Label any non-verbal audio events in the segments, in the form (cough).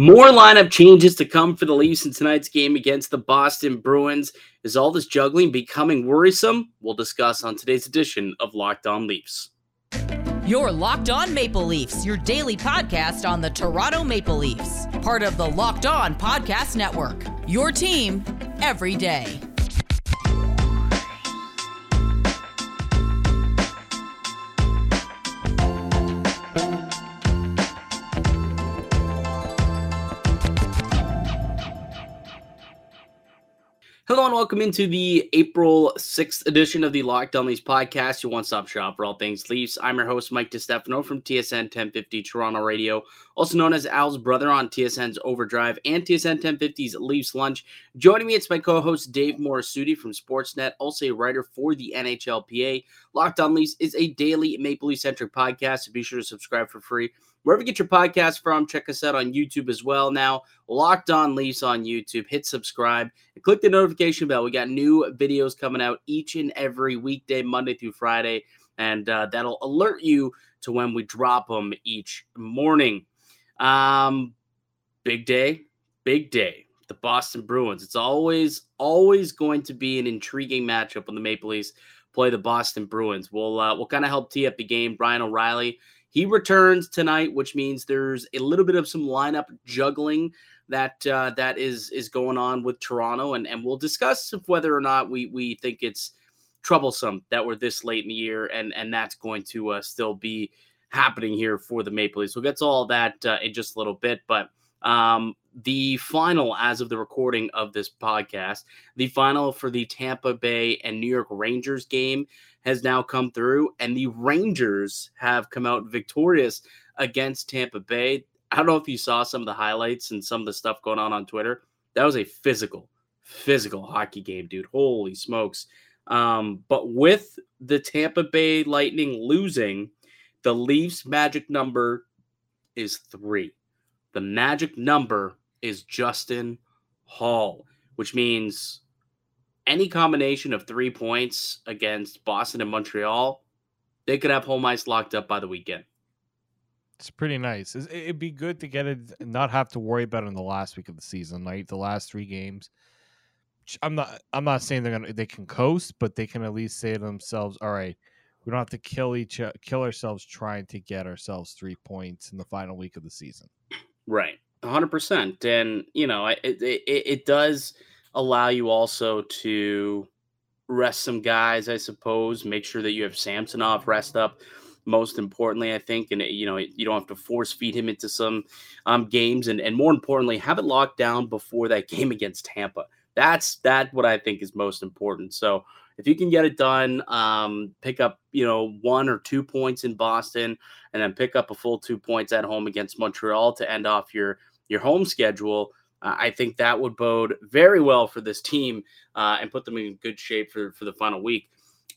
More lineup changes to come for the Leafs in tonight's game against the Boston Bruins. Is all this juggling becoming worrisome? We'll discuss on today's edition of Locked On Leafs. Your Locked On Maple Leafs, your daily podcast on the Toronto Maple Leafs, part of the Locked On Podcast Network. Your team every day. Hello and welcome into the April 6th edition of the Locked On Leafs podcast, your one-stop shop for all things Leafs. I'm your host, Mike DiStefano from TSN 1050 Toronto Radio, also known as Al's brother on TSN's Overdrive and TSN 1050's Leafs Lunch. Joining me, it's my co-host Dave Morassuti from Sportsnet, also a writer for the NHLPA. Locked On Leafs is a daily Maple Leaf-centric podcast, so be sure to subscribe for free wherever you get your podcast from. Check us out on YouTube as well. Now, Locked On Leafs on YouTube. Hit subscribe and click the notification bell. We got new videos coming out each and every weekday, Monday through Friday, and uh, that'll alert you to when we drop them each morning. Um, big day, big day. The Boston Bruins. It's always, always going to be an intriguing matchup when the Maple Leafs play the Boston Bruins. We'll uh, we'll kind of help tee up the game. Ryan O'Reilly he returns tonight, which means there's a little bit of some lineup juggling that uh, that is is going on with Toronto, and and we'll discuss whether or not we we think it's troublesome that we're this late in the year, and and that's going to uh, still be happening here for the Maple Leafs. We'll get to all that uh, in just a little bit, but um, the final, as of the recording of this podcast, the final for the Tampa Bay and New York Rangers game has now come through, and the Rangers have come out victorious against Tampa Bay. I don't know if you saw some of the highlights and some of the stuff going on on Twitter. That was a physical, physical hockey game, dude. Holy smokes. Um, but with the Tampa Bay Lightning losing, the Leafs' magic number is three. The magic number is Justin Hall, which means any combination of three points against Boston and Montreal, they could have home ice locked up by the weekend. It's pretty nice. It'd be good to get it, not have to worry about it in the last week of the season, right? the last three games. I'm not. I'm not saying they're gonna. They can coast, but they can at least say to themselves, "All right, we don't have to kill each kill ourselves trying to get ourselves three points in the final week of the season." Right, 100. percent And you know, it, it it does allow you also to rest some guys, I suppose. Make sure that you have Samsonov rest up. Most importantly, I think, and you know, you don't have to force feed him into some um, games, and and more importantly, have it locked down before that (laughs) game against Tampa. That's that what I think is most important. So if you can get it done, um, pick up you know one or two points in Boston, and then pick up a full two points at home against Montreal to end off your your home schedule. Uh, I think that would bode very well for this team uh, and put them in good shape for, for the final week.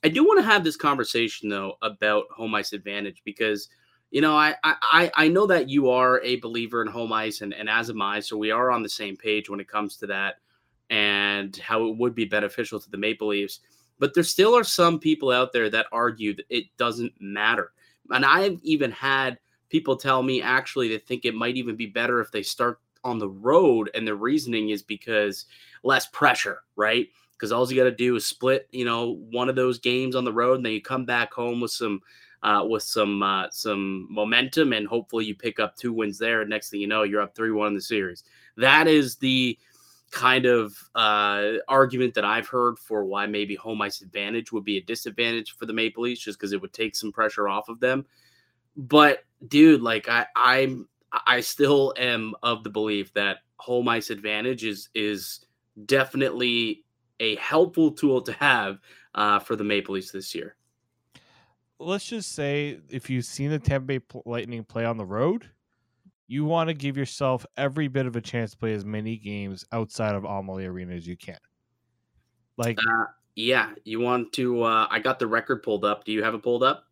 I do want to have this conversation though about home ice advantage because you know I I I know that you are a believer in home ice and, and as am I, so we are on the same page when it comes to that and how it would be beneficial to the Maple Leafs. But there still are some people out there that argue that it doesn't matter. And I've even had people tell me actually they think it might even be better if they start on the road, and the reasoning is because less pressure, right? Because all you got to do is split, you know, one of those games on the road, and then you come back home with some uh, with some uh, some momentum, and hopefully you pick up two wins there. And next thing you know, you're up three one in the series. That is the kind of uh, argument that I've heard for why maybe home ice advantage would be a disadvantage for the Maple Leafs, just because it would take some pressure off of them. But dude, like I, I'm I still am of the belief that home ice advantage is is definitely a helpful tool to have uh, for the Maple Leafs this year. Let's just say if you've seen the Tampa Bay Lightning play on the road, you want to give yourself every bit of a chance to play as many games outside of Amalie Arena as you can. Like, uh, yeah, you want to. Uh, I got the record pulled up. Do you have it pulled up?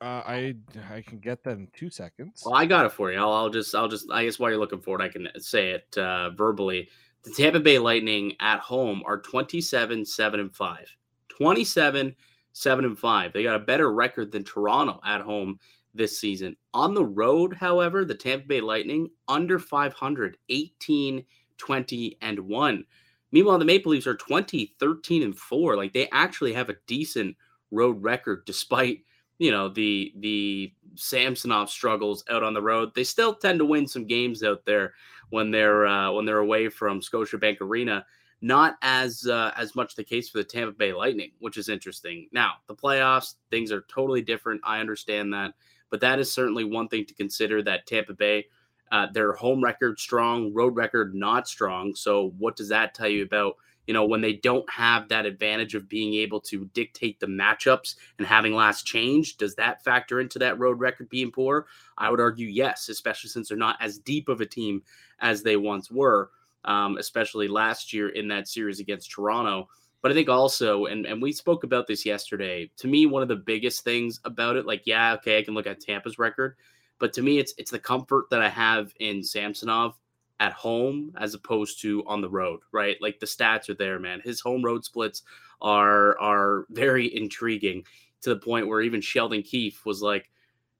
Uh, I I can get that in two seconds. Well, I got it for you. I'll, I'll just I'll just I guess while you're looking for it, I can say it uh, verbally. The Tampa Bay Lightning at home are 27 7 and 5. 27 7 and 5. They got a better record than Toronto at home this season. On the road, however, the Tampa Bay Lightning under 500, 18, 20, and 1. Meanwhile, the Maple Leafs are 20, 13, and 4. Like they actually have a decent road record despite, you know, the the Samsonov struggles out on the road. They still tend to win some games out there when they're uh, when they're away from Scotiabank Arena. Not as uh, as much the case for the Tampa Bay Lightning, which is interesting. Now, the playoffs, things are totally different. I understand that, but that is certainly one thing to consider that Tampa Bay uh, their home record strong, road record not strong. So what does that tell you about you know when they don't have that advantage of being able to dictate the matchups and having last change? Does that factor into that road record being poor? I would argue yes, especially since they're not as deep of a team as they once were, um, especially last year in that series against Toronto. But I think also, and, and we spoke about this yesterday, to me, one of the biggest things about it, like, yeah, okay, I can look at Tampa's record, but to me, it's it's the comfort that I have in Samsonov at home as opposed to on the road, right? Like the stats are there, man. His home road splits are are very intriguing to the point where even Sheldon Keefe was like,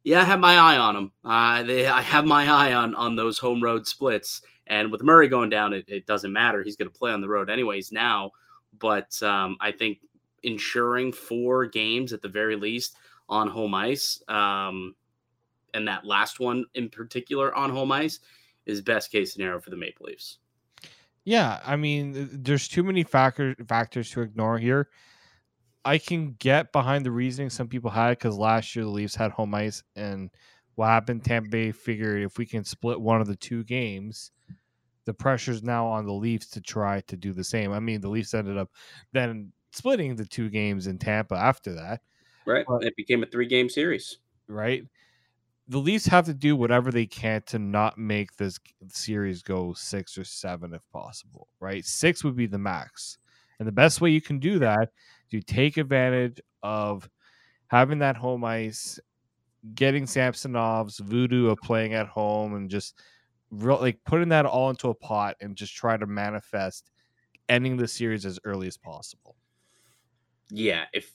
"Yeah, I have my eye on him. Uh, they, I have my eye on on those home road splits." And with Murray going down, it, it doesn't matter. He's going to play on the road anyways now. But um, I think ensuring four games at the very least on home ice um, and that last one in particular on home ice is best case scenario for the Maple Leafs. Yeah, I mean, there's too many factor, factors to ignore here. I can get behind the reasoning some people had because last year the Leafs had home ice, and what happened? Tampa Bay figured if we can split one of the two games, the pressure's now on the Leafs to try to do the same. I mean, the Leafs ended up then splitting the two games in Tampa after that. Right. But, it became a three game series. Right the Leafs have to do whatever they can to not make this series go six or seven if possible, right? Six would be the max. And the best way you can do that you take advantage of having that home ice, getting Samsonov's voodoo of playing at home, and just real, like putting that all into a pot and just try to manifest ending the series as early as possible. Yeah, if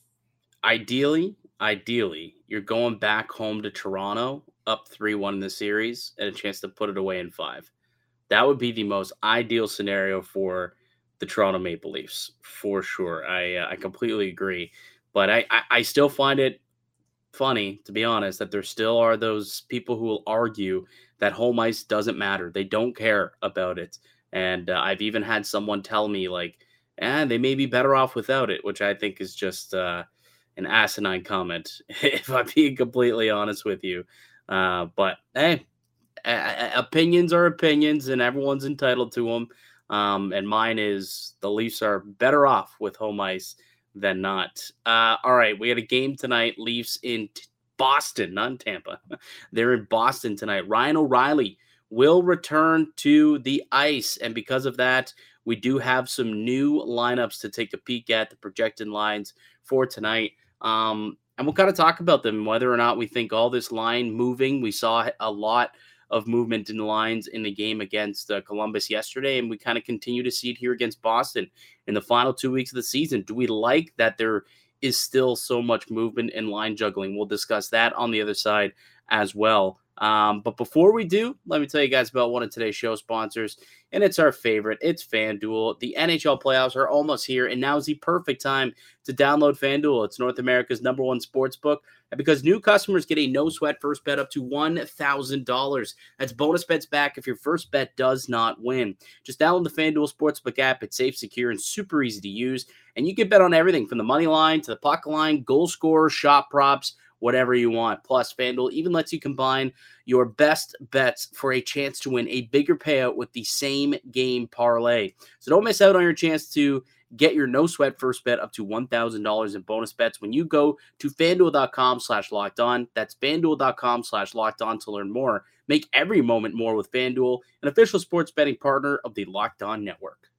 ideally ideally, you're going back home to Toronto up 3 1 in the series and a chance to put it away in five. That would be the most ideal scenario for the Toronto Maple Leafs, for sure. I, uh, I completely agree. But I, I, I still find it funny, to be honest, that there still are those people who will argue that home ice doesn't matter. They don't care about it. And uh, I've even had someone tell me, like, and eh, they may be better off without it, which I think is just uh, an asinine comment, (laughs) if I'm being completely honest with you. Uh, but hey, opinions are opinions, and everyone's entitled to them. Um, and mine is the Leafs are better off with home ice than not. Uh, all right, we had a game tonight. Leafs in t- Boston, not in Tampa. (laughs) They're in Boston tonight. Ryan O'Reilly will return to the ice, and because of that, we do have some new lineups to take a peek at the projected lines for tonight. Um, and we'll kind of talk about them, whether or not we think all this line moving. We saw a lot of movement in the lines in the game against uh, Columbus yesterday, and we kind of continue to see it here against Boston in the final two weeks of the season. Do we like that there is still so much movement and line juggling? We'll discuss that on the other side as well. Um, but before we do, let me tell you guys about one of today's show sponsors, and it's our favorite. It's FanDuel. The NHL playoffs are almost here, and now is the perfect time to download FanDuel. It's North America's number one sports book, and because new customers get a no sweat first bet up to $1,000. That's bonus bets back if your first bet does not win. Just download the FanDuel Sportsbook app. It's safe, secure, and super easy to use, and you can bet on everything from the money line to the puck line, goal scorer, shot props whatever you want. Plus, FanDuel even lets you combine your best bets for a chance to win a bigger payout with the same game parlay. So don't miss out on your chance to get your no sweat first bet up to $1,000 in bonus bets when you go to fanduel.com slash locked on. That's fanduel.com slash locked on to learn more. Make every moment more with FanDuel, an official sports betting partner of the Locked On Network.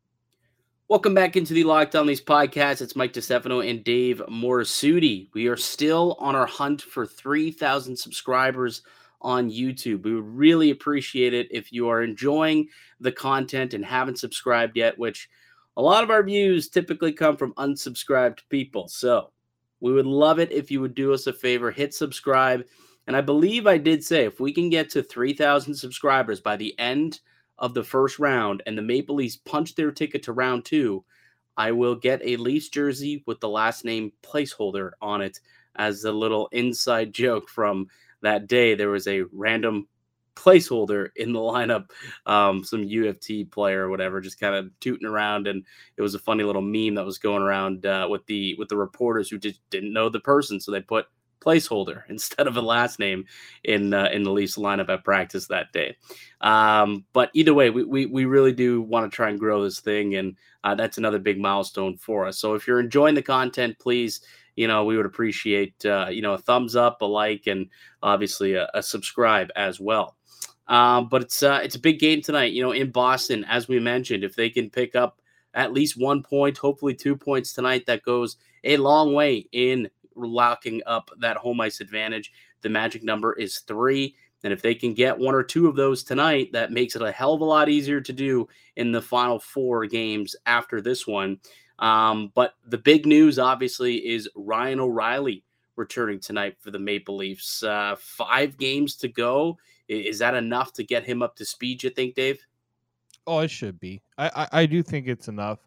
Welcome back into the Locked On Leafs podcast. It's Mike DiStefano and Dave Morassuti. We are still on our hunt for 3,000 subscribers on YouTube. We would really appreciate it if you are enjoying the content and haven't subscribed yet, which a lot of our views typically come from unsubscribed people. So we would love it if you would do us a favor, hit subscribe And I believe I did say if we can get to 3,000 subscribers by the end of the first round and the Maple Leafs punch their ticket to round two, I will get a Leafs jersey with the last name placeholder on it as a little inside joke from that day. There was a random placeholder in the lineup, um, some UFT player or whatever, just kind of tooting around, and it was a funny little meme that was going around uh, with the with the reporters who just didn't know the person, so they put placeholder (laughs) instead of a last name in uh, in the Leafs lineup at practice that day. Um, but either way, we, we, we really do want to try and grow this thing, and uh, that's another big milestone for us. So if you're enjoying the content, please. You know, we would appreciate uh, you know a thumbs up, a like, and obviously a, a subscribe as well. Um, but it's uh, it's a big game tonight. You know, in Boston, as we mentioned, if they can pick up at least one point, hopefully two points tonight, that goes a long way in locking up that home ice advantage. The magic number is three. And if they can get one or two of those tonight, that makes it a hell of a lot easier to do in the final four games after this one. Um, but the big news, obviously, is Ryan O'Reilly returning tonight for the Maple Leafs. Uh, five games to go. Is that enough to get him up to speed, you think, Dave? Oh, it should be. I, I, I do think it's enough.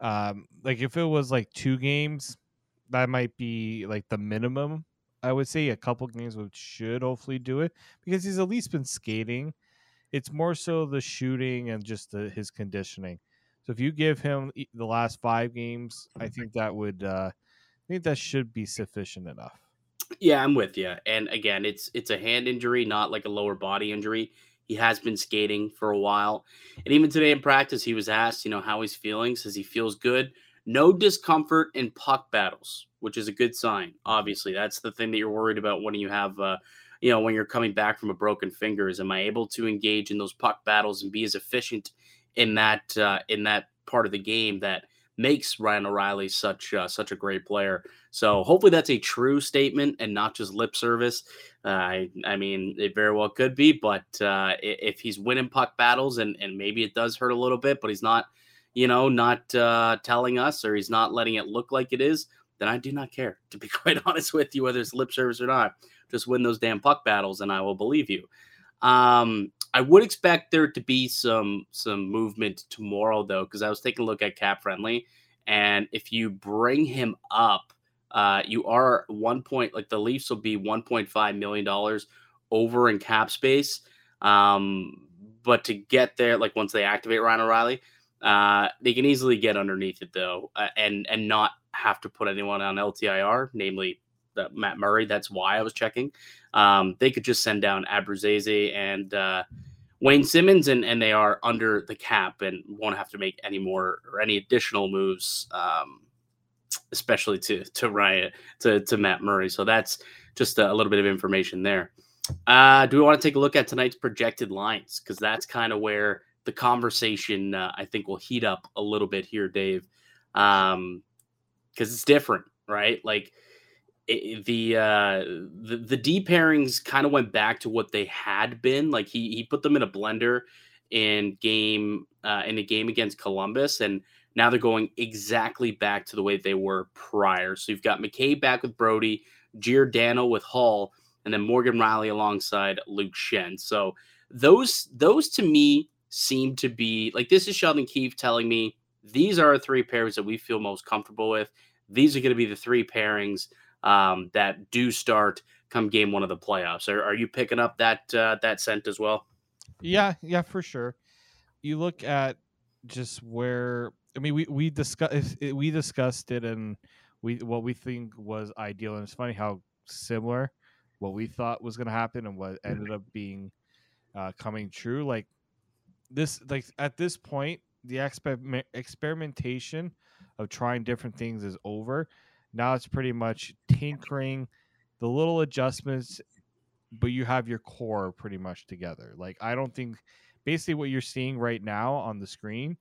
Um, like if it was like two games, that might be like the minimum. I would say a couple games which should hopefully do it because he's at least been skating. It's more so the shooting and just the, his conditioning. So if you give him the last five games, I think that would uh, I think that should be sufficient enough. Yeah, I'm with you. And again, it's it's a hand injury, not like a lower body injury. He has been skating for a while. And even today in practice, he was asked, you know, how he's feeling. Says he feels good. No discomfort in puck battles, which is a good sign. Obviously, that's the thing that you're worried about when you have, uh, you know, when you're coming back from a broken finger. Is am I able to engage in those puck battles and be as efficient in that uh, in that part of the game that makes Ryan O'Reilly such uh, such a great player. So hopefully that's a true statement and not just lip service. Uh, I I mean it very well could be, but uh, if he's winning puck battles and and maybe it does hurt a little bit, but he's not you know, not uh, telling us or he's not letting it look like it is, then I do not care, to be (laughs) quite honest with you, whether it's lip service or not. Just win those damn puck battles and I will believe you. Um, I would expect there to be some some movement tomorrow though, because I was taking a look at cap friendly, and if you bring him up, uh, you are one point like the Leafs will be 1.5 million dollars over in cap space. Um, but to get there, like once they activate Ryan O'Reilly, uh, they can easily get underneath it though, uh, and and not have to put anyone on LTIR, namely Matt Murray. That's why I was checking. Um, they could just send down Abruzzese and uh, Wayne Simmonds, and and they are under the cap and won't have to make any more or any additional moves, um, especially to to Ryan to to Matt Murray. So that's just a, a little bit of information there. Uh, do we want to take a look at tonight's projected lines? Because that's kind of where the conversation uh, I think will heat up a little bit here, Dave, because um, it's different, right? Like it, the uh, the the D pairings kind of went back to what they had been. Like he he put them in a blender in game uh, in the game against Columbus, and now they're going exactly back to the way they were prior. So you've got McCabe back with Brodie, Giordano with Hall, and then Morgan Rielly alongside Luke Schenn. So those those to me seem to be like this is Sheldon Keefe telling me these are three pairs that we feel most comfortable with. These are going to be the three pairings um, that do start come game one of the playoffs. Are, are you picking up that uh, that scent as well? Yeah, yeah, for sure. You look at just where I mean, we we discussed we discussed it and we what we think was ideal, and it's funny how similar what we thought was going to happen and what ended up being uh, coming true. Like this like at this point the exper- experimentation of trying different things is over. Now it's pretty much tinkering the little adjustments but you have your core pretty much together. Like i don't think basically what you're seeing right now on the screen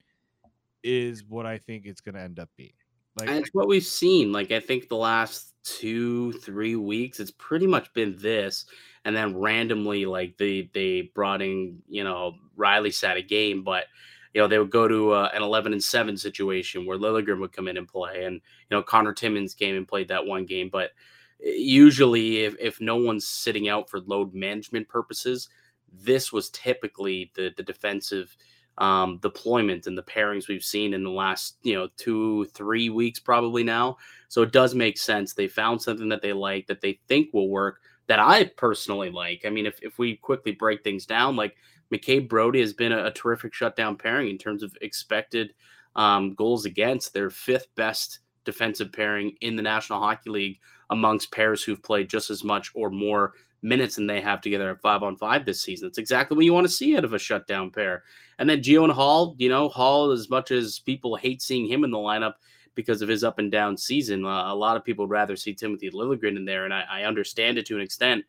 is what i think it's going to end up being like and it's what we've seen like i think the last two three weeks it's pretty much been this and then randomly like they they brought in you know Rielly sat a game, but you know they would go to uh, an 11 and 7 situation where Liljegren would come in and play and you know Connor Timmins came and played that one game but usually if, if no one's sitting out for load management purposes, this was typically the the defensive um, deployment and the pairings we've seen in the last you know two three weeks probably now. So it does make sense. They found something that they like that they think will work that I personally like. I mean, if if we quickly break things down, like McCabe Brodie has been a, a terrific shutdown pairing in terms of expected um, goals against. Their fifth best defensive pairing in the National Hockey League amongst pairs who've played just as much or more minutes than they have together at five on five this season. It's exactly what you want to see out of a shutdown pair. And then Gio and Hall, you know, Hall, as much as people hate seeing him in the lineup because of his up and down season, uh, a lot of people would rather see Timothy Liljegren in there, and I, I understand it to an extent.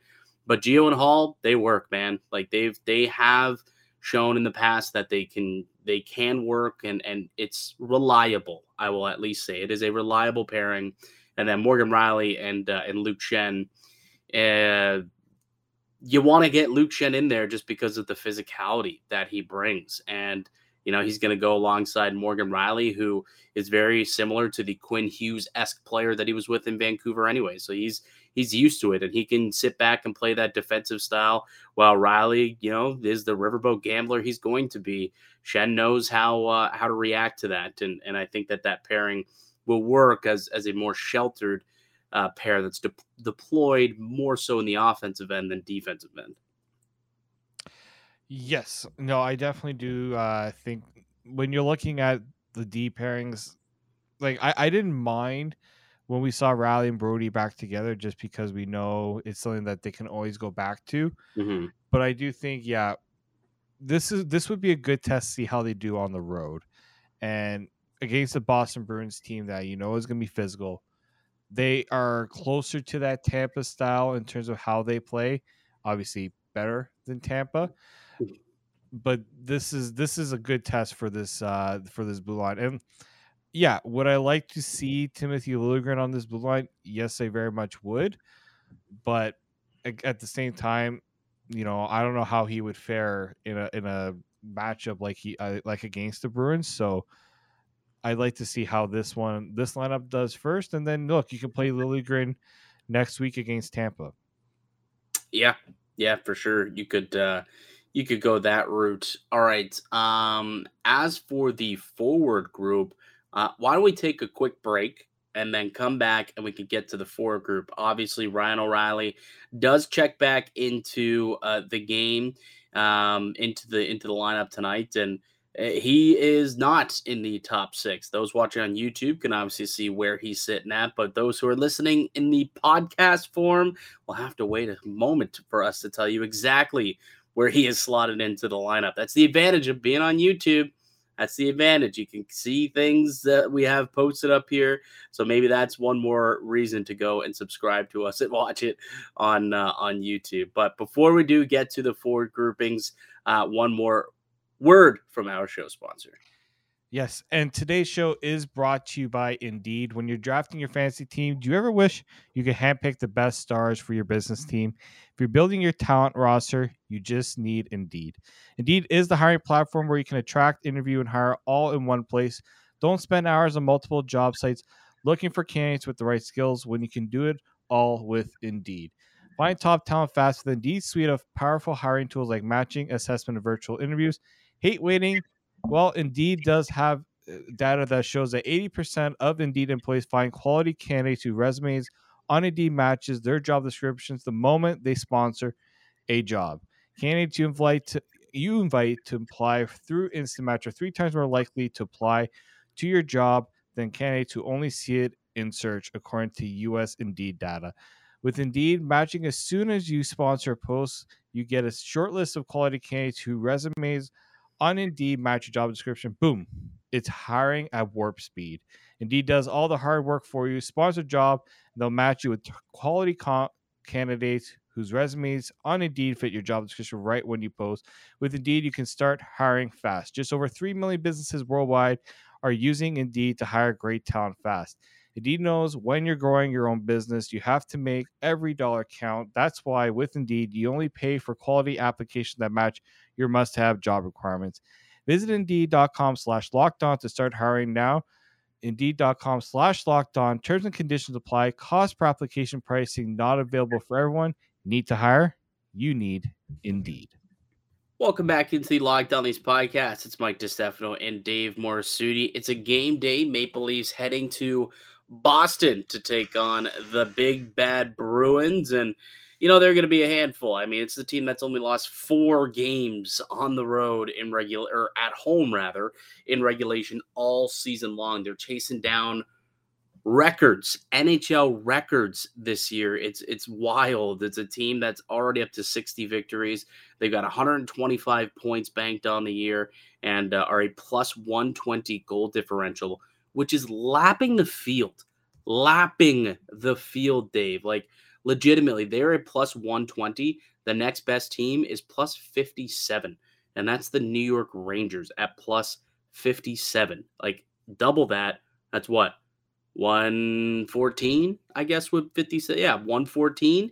But Gio and Hall, they work, man. Like they've they have shown in the past that they can they can work and and it's reliable. I will at least say it is a reliable pairing. And then Morgan Rielly and uh, and Luke Schenn. Uh, you want to get Luke Schenn in there just because of the physicality that he brings. And, you know, he's going to go alongside Morgan Rielly, who is very similar to the Quinn Hughes esque player that he was with in Vancouver anyway. So he's he's used to it and he can sit back and play that defensive style while Rielly, you know, is the riverboat gambler he's going to be. Schenn knows how uh, how to react to that. And and I think that that pairing will work as as a more sheltered uh, pair that's de- deployed more so in the offensive end than defensive end. Yes, no, I definitely do uh, think when you're looking at the D pairings, like I, I didn't mind when we saw Rielly and Brodie back together, just because we know it's something that they can always go back to. Mm-hmm. But I do think, yeah, this is this would be a good test to see how they do on the road, and against the Boston Bruins team that you know is going to be physical they are closer to that Tampa style in terms of how they play. Obviously, better than Tampa, but this is this is a good test for this uh for this blue line. And yeah, would I like to see Timothy Liljegren on this blue line? Yes, I very much would. But at the same time, you know, I don't know how he would fare in a in a matchup like he uh, like against the Bruins. So I'd like to see how this one, this lineup does first, and then look, you can play Liljegren next week against Tampa. Yeah, yeah, for sure. You could uh you could go that route. All right. Um, as for the forward group, uh, why don't we take a quick break and then come back and we can get to the forward group. Obviously, Ryan O'Reilly does check back into uh, the game, um, into the into the lineup tonight, and he is not in the top six. Those watching on YouTube can obviously see where he's sitting at, but those who are listening in the podcast form will have to wait a moment for us to tell you exactly where he is slotted into the lineup. That's the advantage of being on YouTube. That's the advantage. You can see things that we have posted up here. So maybe that's one more reason to go and subscribe to us and (laughs) watch it on uh, on YouTube. But before we do get to the forward groupings, uh, one more word from our show sponsor. Yes, and today's show is brought to you by Indeed. When you're drafting your fantasy team, do you ever wish you could handpick the best stars for your business team? If you're building your talent roster, you just need Indeed. Indeed is the hiring platform where you can attract, interview, and hire all in one place. Don't spend hours on multiple job sites looking for candidates with the right skills when you can do it all with Indeed. Find top talent fast with Indeed's suite of powerful hiring tools like matching, assessment, and virtual interviews – Hate waiting. Well, Indeed does have uh, data that shows that 80% of Indeed employees find quality candidates whose resumes on Indeed matches their job descriptions the moment they sponsor a job. Candidates you invite to, you invite to apply through Instant Match are three times more likely to apply to your job than candidates who only see it in search, according to U.S. Indeed data. With Indeed matching as soon as you sponsor a post, you get a short list of quality candidates whose resumes on Indeed match your job description. Boom. It's hiring at warp speed. Indeed does all the hard work for you. Sponsor job, they'll match you with quality con- candidates whose resumes on Indeed fit your job description right when you post. With Indeed, you can start hiring fast. Just over 3 million businesses worldwide are using Indeed to hire great talent fast. Indeed knows when you're growing your own business, you have to make every dollar count. That's why with Indeed, you only pay for quality applications that match your must-have job requirements. Visit Indeed.com slash locked on to start hiring now. Indeed.com slash locked on. Terms and conditions apply. Cost per application pricing not available for everyone. Need to hire? You need Indeed. Welcome back into the Locked On Leafs podcast. It's Mike DiStefano and Dave Morassuti. It's a game day. Maple Leafs heading to Boston to take on the big bad Bruins. And, you know, they're going to be a handful. I mean, it's the team that's only lost four games on the road in regular, or at home rather, in regulation all season long. They're chasing down records, NHL records this year. It's it's wild. It's a team that's already up to 60 victories. They've got 125 points banked on the year and uh, are a plus 120 goal differential, which is lapping the field. Lapping the field, Dave. Like legitimately, they're at plus 120. The next best team is plus 57, and that's the New York Rangers at plus 57. Like double that. That's what 114, I guess, with 50. Yeah, 114.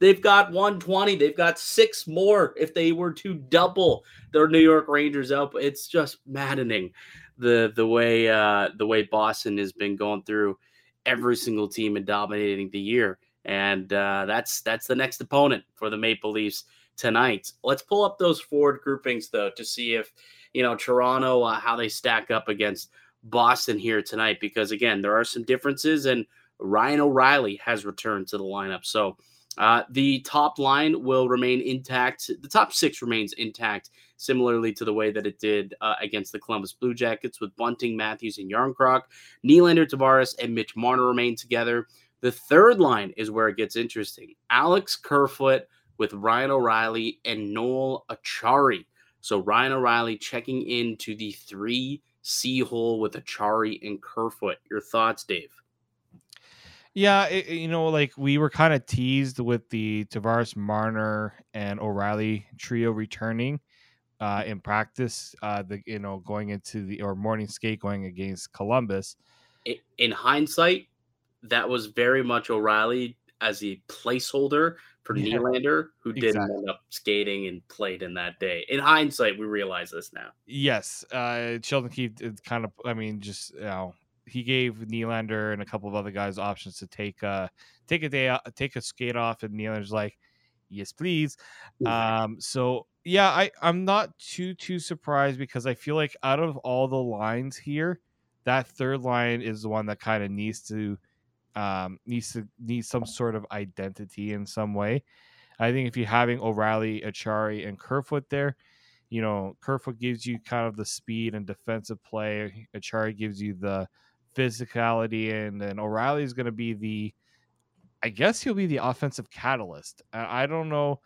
They've got 120. They've got six more if they were to double their New York Rangers up. It's just maddening the the way uh, the way Boston has been going through every single team and dominating the year. And uh, that's that's the next opponent for the Maple Leafs tonight. Let's pull up those forward groupings though to see if you know Toronto uh, how they stack up against Boston here tonight because again, there are some differences, and Ryan O'Reilly has returned to the lineup. So uh, the top line will remain intact. The top six remains intact, similarly to the way that it did uh, against the Columbus Blue Jackets with Bunting, Matthews, and Jarnkrok. Nylander, Tavares, and Mitch Marner remain together. The third line is where it gets interesting. Alex Kerfoot with Ryan O'Reilly and Noel Acciari. So Ryan O'Reilly checking into the three C hole with Acciari and Kerfoot. Your thoughts, Dave? Yeah, it, you know, like we were kind of teased with the Tavares, Marner, and O'Reilly trio returning uh, in practice. Uh, the you know going into the or morning skate going against Columbus. In hindsight, that was very much O'Reilly as a placeholder for yeah, Nylander, who didn't end up skating and played in that day. In hindsight, we realize this now. Yes, uh, Sheldon Keefe kind of. I mean, just you know, he gave Nylander and a couple of other guys options to take uh take a day out, take a skate off, and Nylander's like, "Yes, please." Um, so yeah, I I'm not too too surprised because I feel like out of all the lines here, that third line is the one that kind of needs to um, needs to need some sort of identity in some way. I think if you're having O'Reilly, Acciari, and Kerfoot there, you know, Kerfoot gives you kind of the speed and defensive play. Acciari gives you the physicality, and then O'Reilly is going to be the, I guess he'll be the offensive catalyst. I don't know.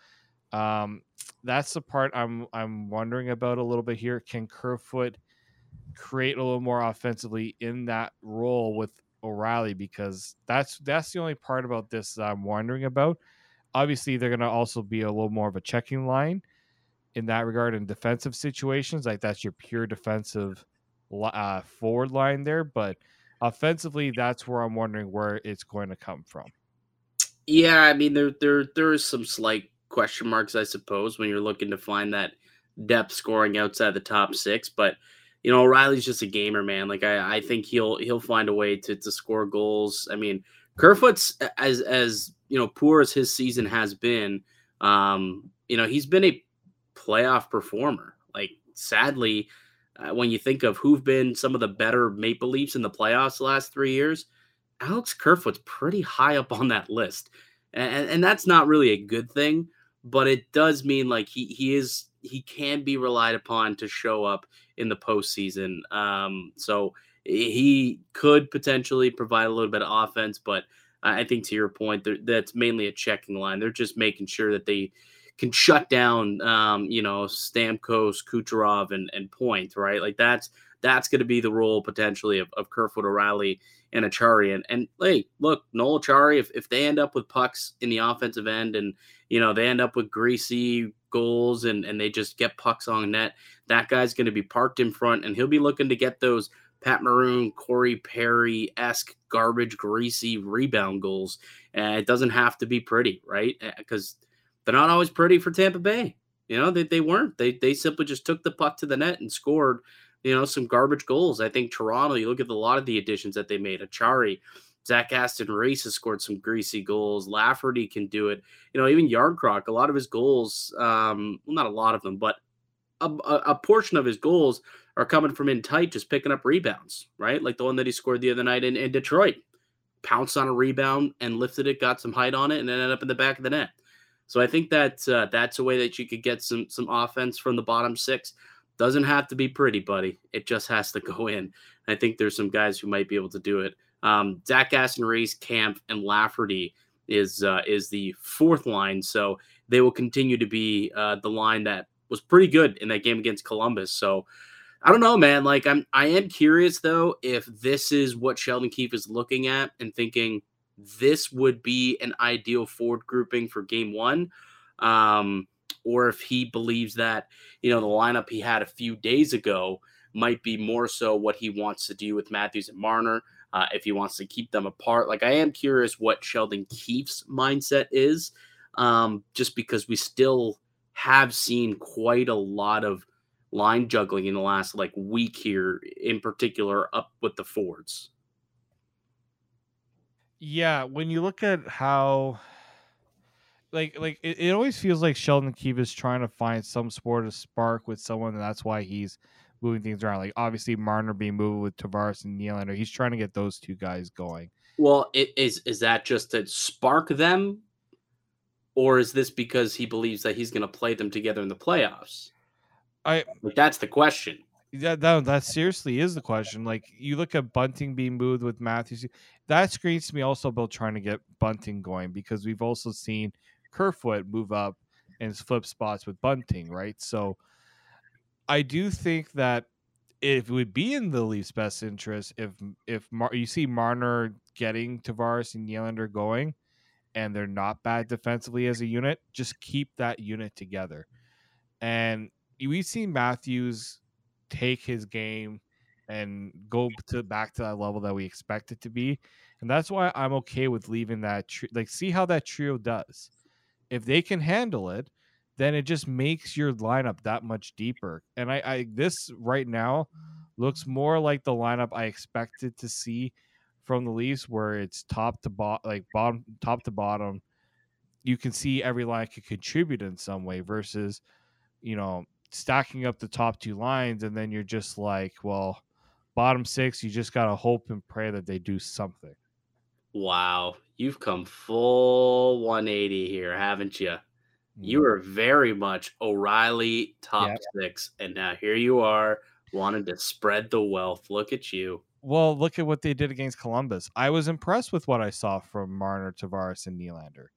Um, that's the part I'm I'm wondering about a little bit here. Can Kerfoot create a little more offensively in that role with O'Reilly because that's that's the only part about this I'm wondering about. Obviously, they're going to also be a little more of a checking line in that regard in defensive situations. Like that's your pure defensive uh, forward line there, but offensively, that's where I'm wondering where it's going to come from. Yeah, I mean there there there is some slight question marks, I suppose, when you're looking to find that depth scoring outside the top six, but you know, Riley's just a gamer, man. Like I, I think he'll he'll find a way to to score goals. I mean, Kerfoot's as as you know, poor as his season has been, um, you know, he's been a playoff performer. Like sadly, uh, when you think of who've been some of the better Maple Leafs in the playoffs the last three years, Alex Kerfoot's pretty high up on that list, and and that's not really a good thing, but it does mean like he he is he can be relied upon to show up in the postseason. Um, so he could potentially provide a little bit of offense, but I think to your point, that's mainly a checking line. They're just making sure that they can shut down, um, you know, Stamkos, Kucherov, and and Point, right? Like that's that's going to be the role potentially of, of Kerfoot O'Reilly and Acciari. And, and hey, look, Noel Acciari, if, if they end up with pucks in the offensive end and, you know, they end up with greasy goals and, and they just get pucks on net, that guy's going to be parked in front and he'll be looking to get those Pat Maroon, Corey Perry esque garbage, greasy rebound goals. And it doesn't have to be pretty, right? Because they're not always pretty for Tampa Bay. You know, they, they weren't. They, they simply just took the puck to the net and scored you know, some garbage goals. I think Toronto, you look at a lot of the additions that they made, Acciari, Zach Aston Reese has scored some greasy goals. Lafferty can do it. You know, even Järnkrok, a lot of his goals, um, well, not a lot of them, but a, a, portion of his goals are coming from in tight, just picking up rebounds, right? Like the one that he scored the other night in, in Detroit. Pounced on a rebound and lifted it, got some height on it, and ended up in the back of the net. So I think that uh, that's a way that you could get some some offense from the bottom six. Doesn't have to be pretty, buddy. It just has to (laughs) go in. I think there's some guys who might be able to do it. Um, Zach Aston Reese, Kampf, and Lafferty is uh, is the fourth line. So they will continue to be uh, the line that was pretty good in that game against Columbus. So I don't know, man. Like I'm I am curious though if this is what Sheldon Keefe is looking at and thinking this would be an ideal forward grouping for game one. Um, or if he believes that, you know, the lineup he had a few days ago might be more so what he wants to do with Matthews and Marner. Uh, if he wants to keep them apart, like I am curious what Sheldon Keefe's mindset is, um, just because we still have seen quite a lot of line juggling in the last like week here, in particular up with the Fords. Yeah, when you look at how like like it, it always feels like Sheldon Keefe is trying to find some sort of spark with someone, and that's why he's moving things around. Like obviously Marner being moved with Tavares and Nylander, he's trying to get those two guys going. Well, it, is is that just to spark them, or is this because he believes that he's going to play them together in the playoffs? I like, that's the question. Yeah, that, that seriously is the question. Like you look at Bunting being moved with Matthews, that screams to me also about trying to get Bunting going because we've also seen Kerfoot move up and flip spots with Bunting, right? So I do think that it would be in the Leafs' best interest if if Mar- you see Marner getting Tavares and Nylander going, and they're not bad defensively as a unit, just keep that unit together. And we've seen Matthews take his game and go to back to that level that we expect it to be. And that's why I'm okay with leaving that like see how that trio does. If they can handle it, then it just makes your lineup that much deeper. And I, I this right now looks more like the lineup I expected to see from the Leafs, where it's top to bottom, like bottom, top to bottom. You can see every line could contribute in some way versus, you know, stacking up the top two lines, and then you're just like, well, bottom six, you just gotta hope and pray that they do something. Wow, you've come full 180 here, haven't you? You mm. were very much O'Reilly top yep. six, and now here you are wanting to spread the wealth. Look at you. Well, look at what they did against Columbus. I was impressed with what I saw from Marner, Tavares, and Nylander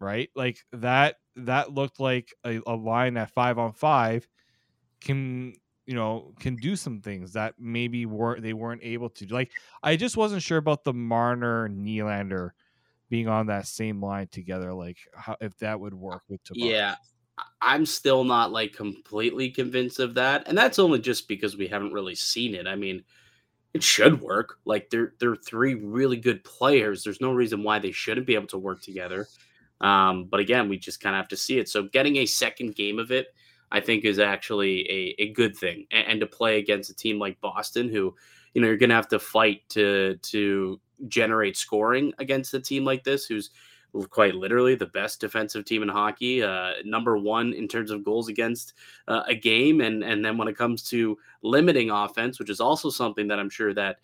right? Like that that looked like a, a line at five on five can you know can do some things that maybe weren't they weren't able to. Like I just wasn't sure about the Marner Nylander being on that same line together. Like how if that would work with Tavares. Yeah. I'm still not like completely convinced of that. And that's only just because we haven't really seen it. I mean, it should work. Like they're they're three really good players. There's no reason why they shouldn't be able to work together. Um, but again, we just kind of have to see it. So getting a second game of it, I think, is actually a, a good thing. And, and to play against a team like Boston, who, you know, you're going to have to fight to to generate scoring against a team like this, who's quite literally the best defensive team in hockey, uh, number one in terms of goals against uh, a game, and and then when it comes to limiting offense, which is also something that I'm sure that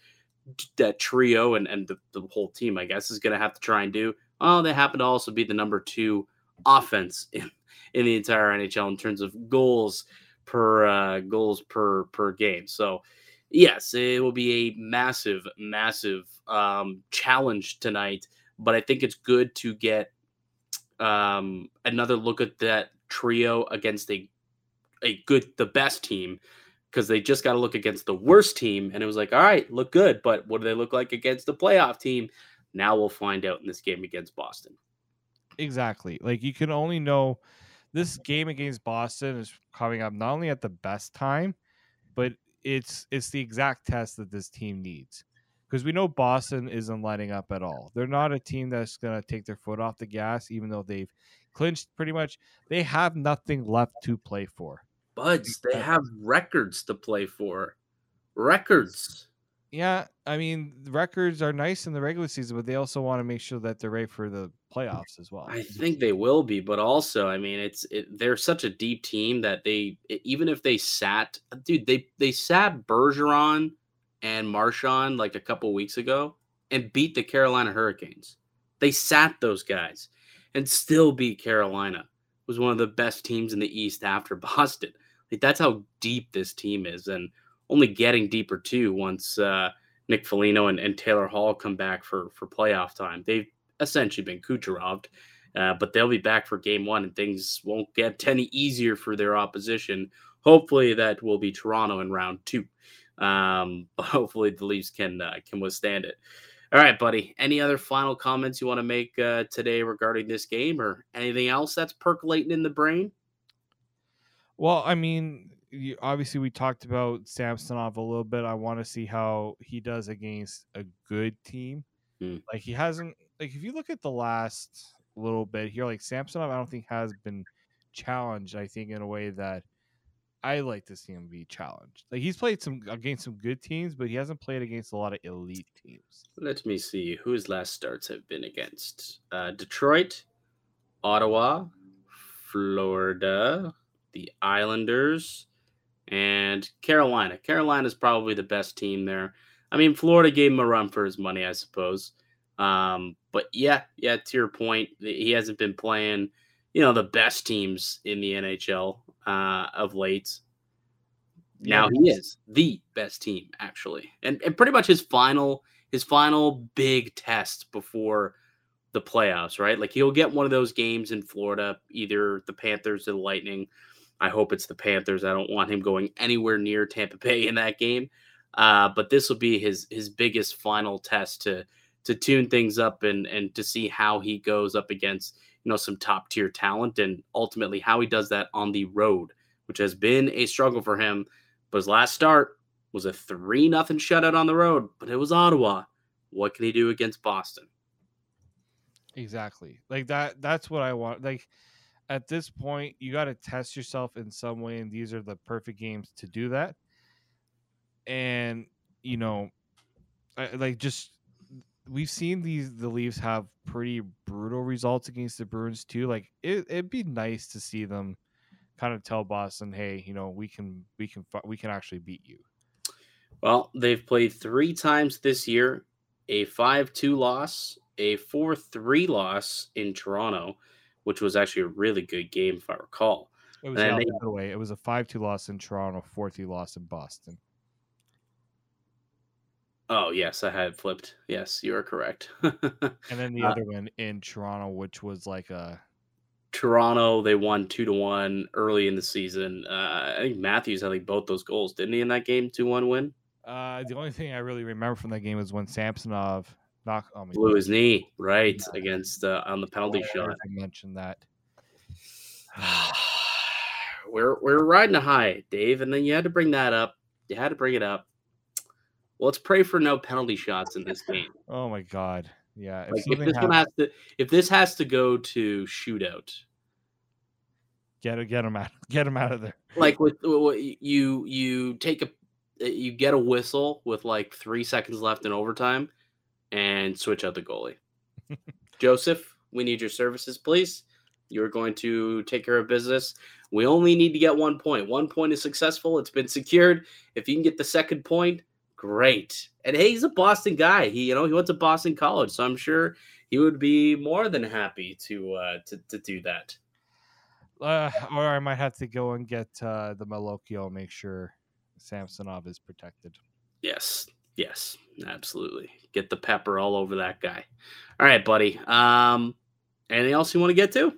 that trio and and the, the whole team, I guess, is going to have to try and do. Oh, they happen to also be the number two offense (laughs) in, in the entire NHL in terms of goals per uh, goals per per game. So yes, it will be a massive, massive um, challenge tonight. But I think it's good to get um, another look at that trio against a a good, the best team, because they just got to look against the worst team, and it was like, all right, look good, but what do they look like against the playoff team? Now we'll find out in this game against Boston. Exactly. Like you can only know this game against Boston is coming up not only at the best time, but it's it's the exact test that this team needs. Because we know Boston isn't lighting up at all. They're not a team that's going to take their foot off the gas, even though they've clinched pretty much. They have nothing left to play for. Buds, they have records to play for. Records. Yeah, I mean, records are nice in the regular season, but they also want to make sure that they're ready for the playoffs as well. I think they will be, but also, I mean, it's it, they're such a deep team that they even if they sat, dude, they they sat Bergeron and Marchand like a couple weeks ago and beat the Carolina Hurricanes. They sat those guys and still beat Carolina. It was one of the best teams in the East after (laughs) Boston. Like that's how deep this team is, and only getting deeper too once uh, Nick Foligno and, and, Taylor Hall come back for for playoff time. They've essentially been Kucheroved, uh, but they'll be back for Game One, and things won't get (laughs) any easier for their opposition. Hopefully, that will be Toronto in round two. Um, (laughs) hopefully, the Leafs can uh, can withstand it. All right, buddy. Any other final comments you want to make uh, today regarding this game, or anything else that's percolating in the brain? Well, I mean, you, obviously we talked about Samsonov a little bit. I want to see how he does against a good team. Hmm. Like he hasn't. Like if you look at the last little bit here, like Samsonov, I don't think has been challenged. I think in a way that I like to see him be challenged. Like he's played some against some good teams, but he hasn't played against a lot of elite teams. Let me see who his last starts have been against: uh, Detroit, Ottawa, Florida, the Islanders, and Carolina. Carolina's probably the best team there. I mean, Florida gave him a run for his money, I suppose. Um, but yeah, yeah, to your point, he hasn't been playing, you know, the best teams in the NHL uh, of late. Now he is the best team, actually, and and pretty much his final his final big test before the playoffs, right? Like he'll get one of those games in Florida, either the Panthers or the Lightning I hope it's the Panthers. I don't want him going anywhere near Tampa Bay in that game. Uh, but this will be his his biggest final test to to tune things up and and to see how he goes up against you know some top tier talent and ultimately how he does that on the road, which has been a struggle for him. But his last start was a three nothing shutout on the road, but it was Ottawa. What can he do against Boston? Exactly. Like that. That's what I want. Like at this point, you got to test yourself in some way, and these are the perfect games to do that. And you know, like just we've seen these the Leafs have pretty brutal results against the Bruins too. Like it, it'd be nice to see them kind of tell Boston, hey, you know, we can we can we can actually beat you. Well, they've played three times this year, a five-two loss, a four-three loss in Toronto which was actually a really good game if I recall. It was the other way. It was a five-two loss in Toronto, four-three loss in Boston. Oh yes, I had flipped. Yes, you are correct. and then the (laughs) uh, other one in Toronto, which was like a Toronto, they won two to one early in the season. Uh, I think Matthews had like both those goals, didn't he, in that game? Two one win. Uh, the only thing I really remember from that game was when Samsonov knock oh blew his knee right yeah. against uh, on the penalty oh, shot. I mentioned that. (sighs) we're we're riding a high, Dave, and then you had to bring that up. You had to bring it up. Well, let's pray for no penalty shots in this game. (laughs) oh my god. Yeah. If, like if this happens, one has to if this has to go to shootout. Get get him out. (laughs) Get him out of there. Like with you you take a you get a whistle with like 3 seconds left in overtime and switch out the goalie. (laughs) Joseph, we need your services, please. You're going to take care of business. We only need to get one point. One point is successful. It's been secured. If you can get the second point, great. And hey, he's a Boston guy. He, you know, he went to Boston College, so I'm sure he would be more than happy to uh, to to do that. Uh, or I might have to go and get uh, the Malocchio, make sure Samsonov is protected. Yes, Yes, absolutely. Get the pepper all over that guy. All right, buddy. Um, anything else you want to get to?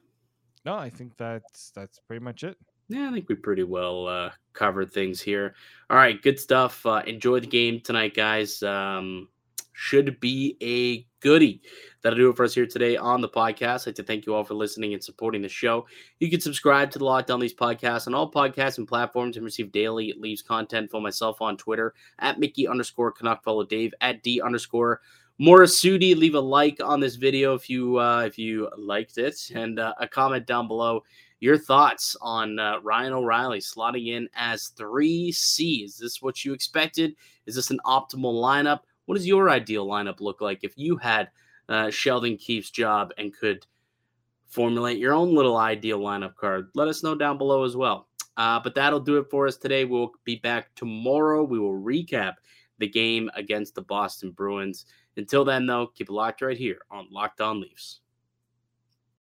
No, I think that's that's pretty much it. Yeah, I think we pretty well uh, covered things here. All right, good stuff. Uh, enjoy the game tonight, guys. Um, should be a goodie. That'll do it for us here today on the podcast. I'd like to thank you all for listening and supporting the show. You can subscribe to the Locked On Leafs podcast on all podcasts and platforms and receive daily Leafs content. Follow myself on Twitter at Mickey underscore Canuck. Follow Dave at D underscore Morassuti. Leave a like on this video if you uh, if you liked it and uh, a comment down below your thoughts on uh, Ryan O'Reilly slotting in as 3C. Is this what you expected? Is this an optimal lineup? What does your ideal lineup look like if you had uh, Sheldon Keefe's job and could formulate your own little ideal lineup card? Let us know down below as well. Uh, but that'll do it for us today. We'll be back tomorrow. We will recap the game against the Boston Bruins. Until then, though, keep it locked right here on Locked On Leafs.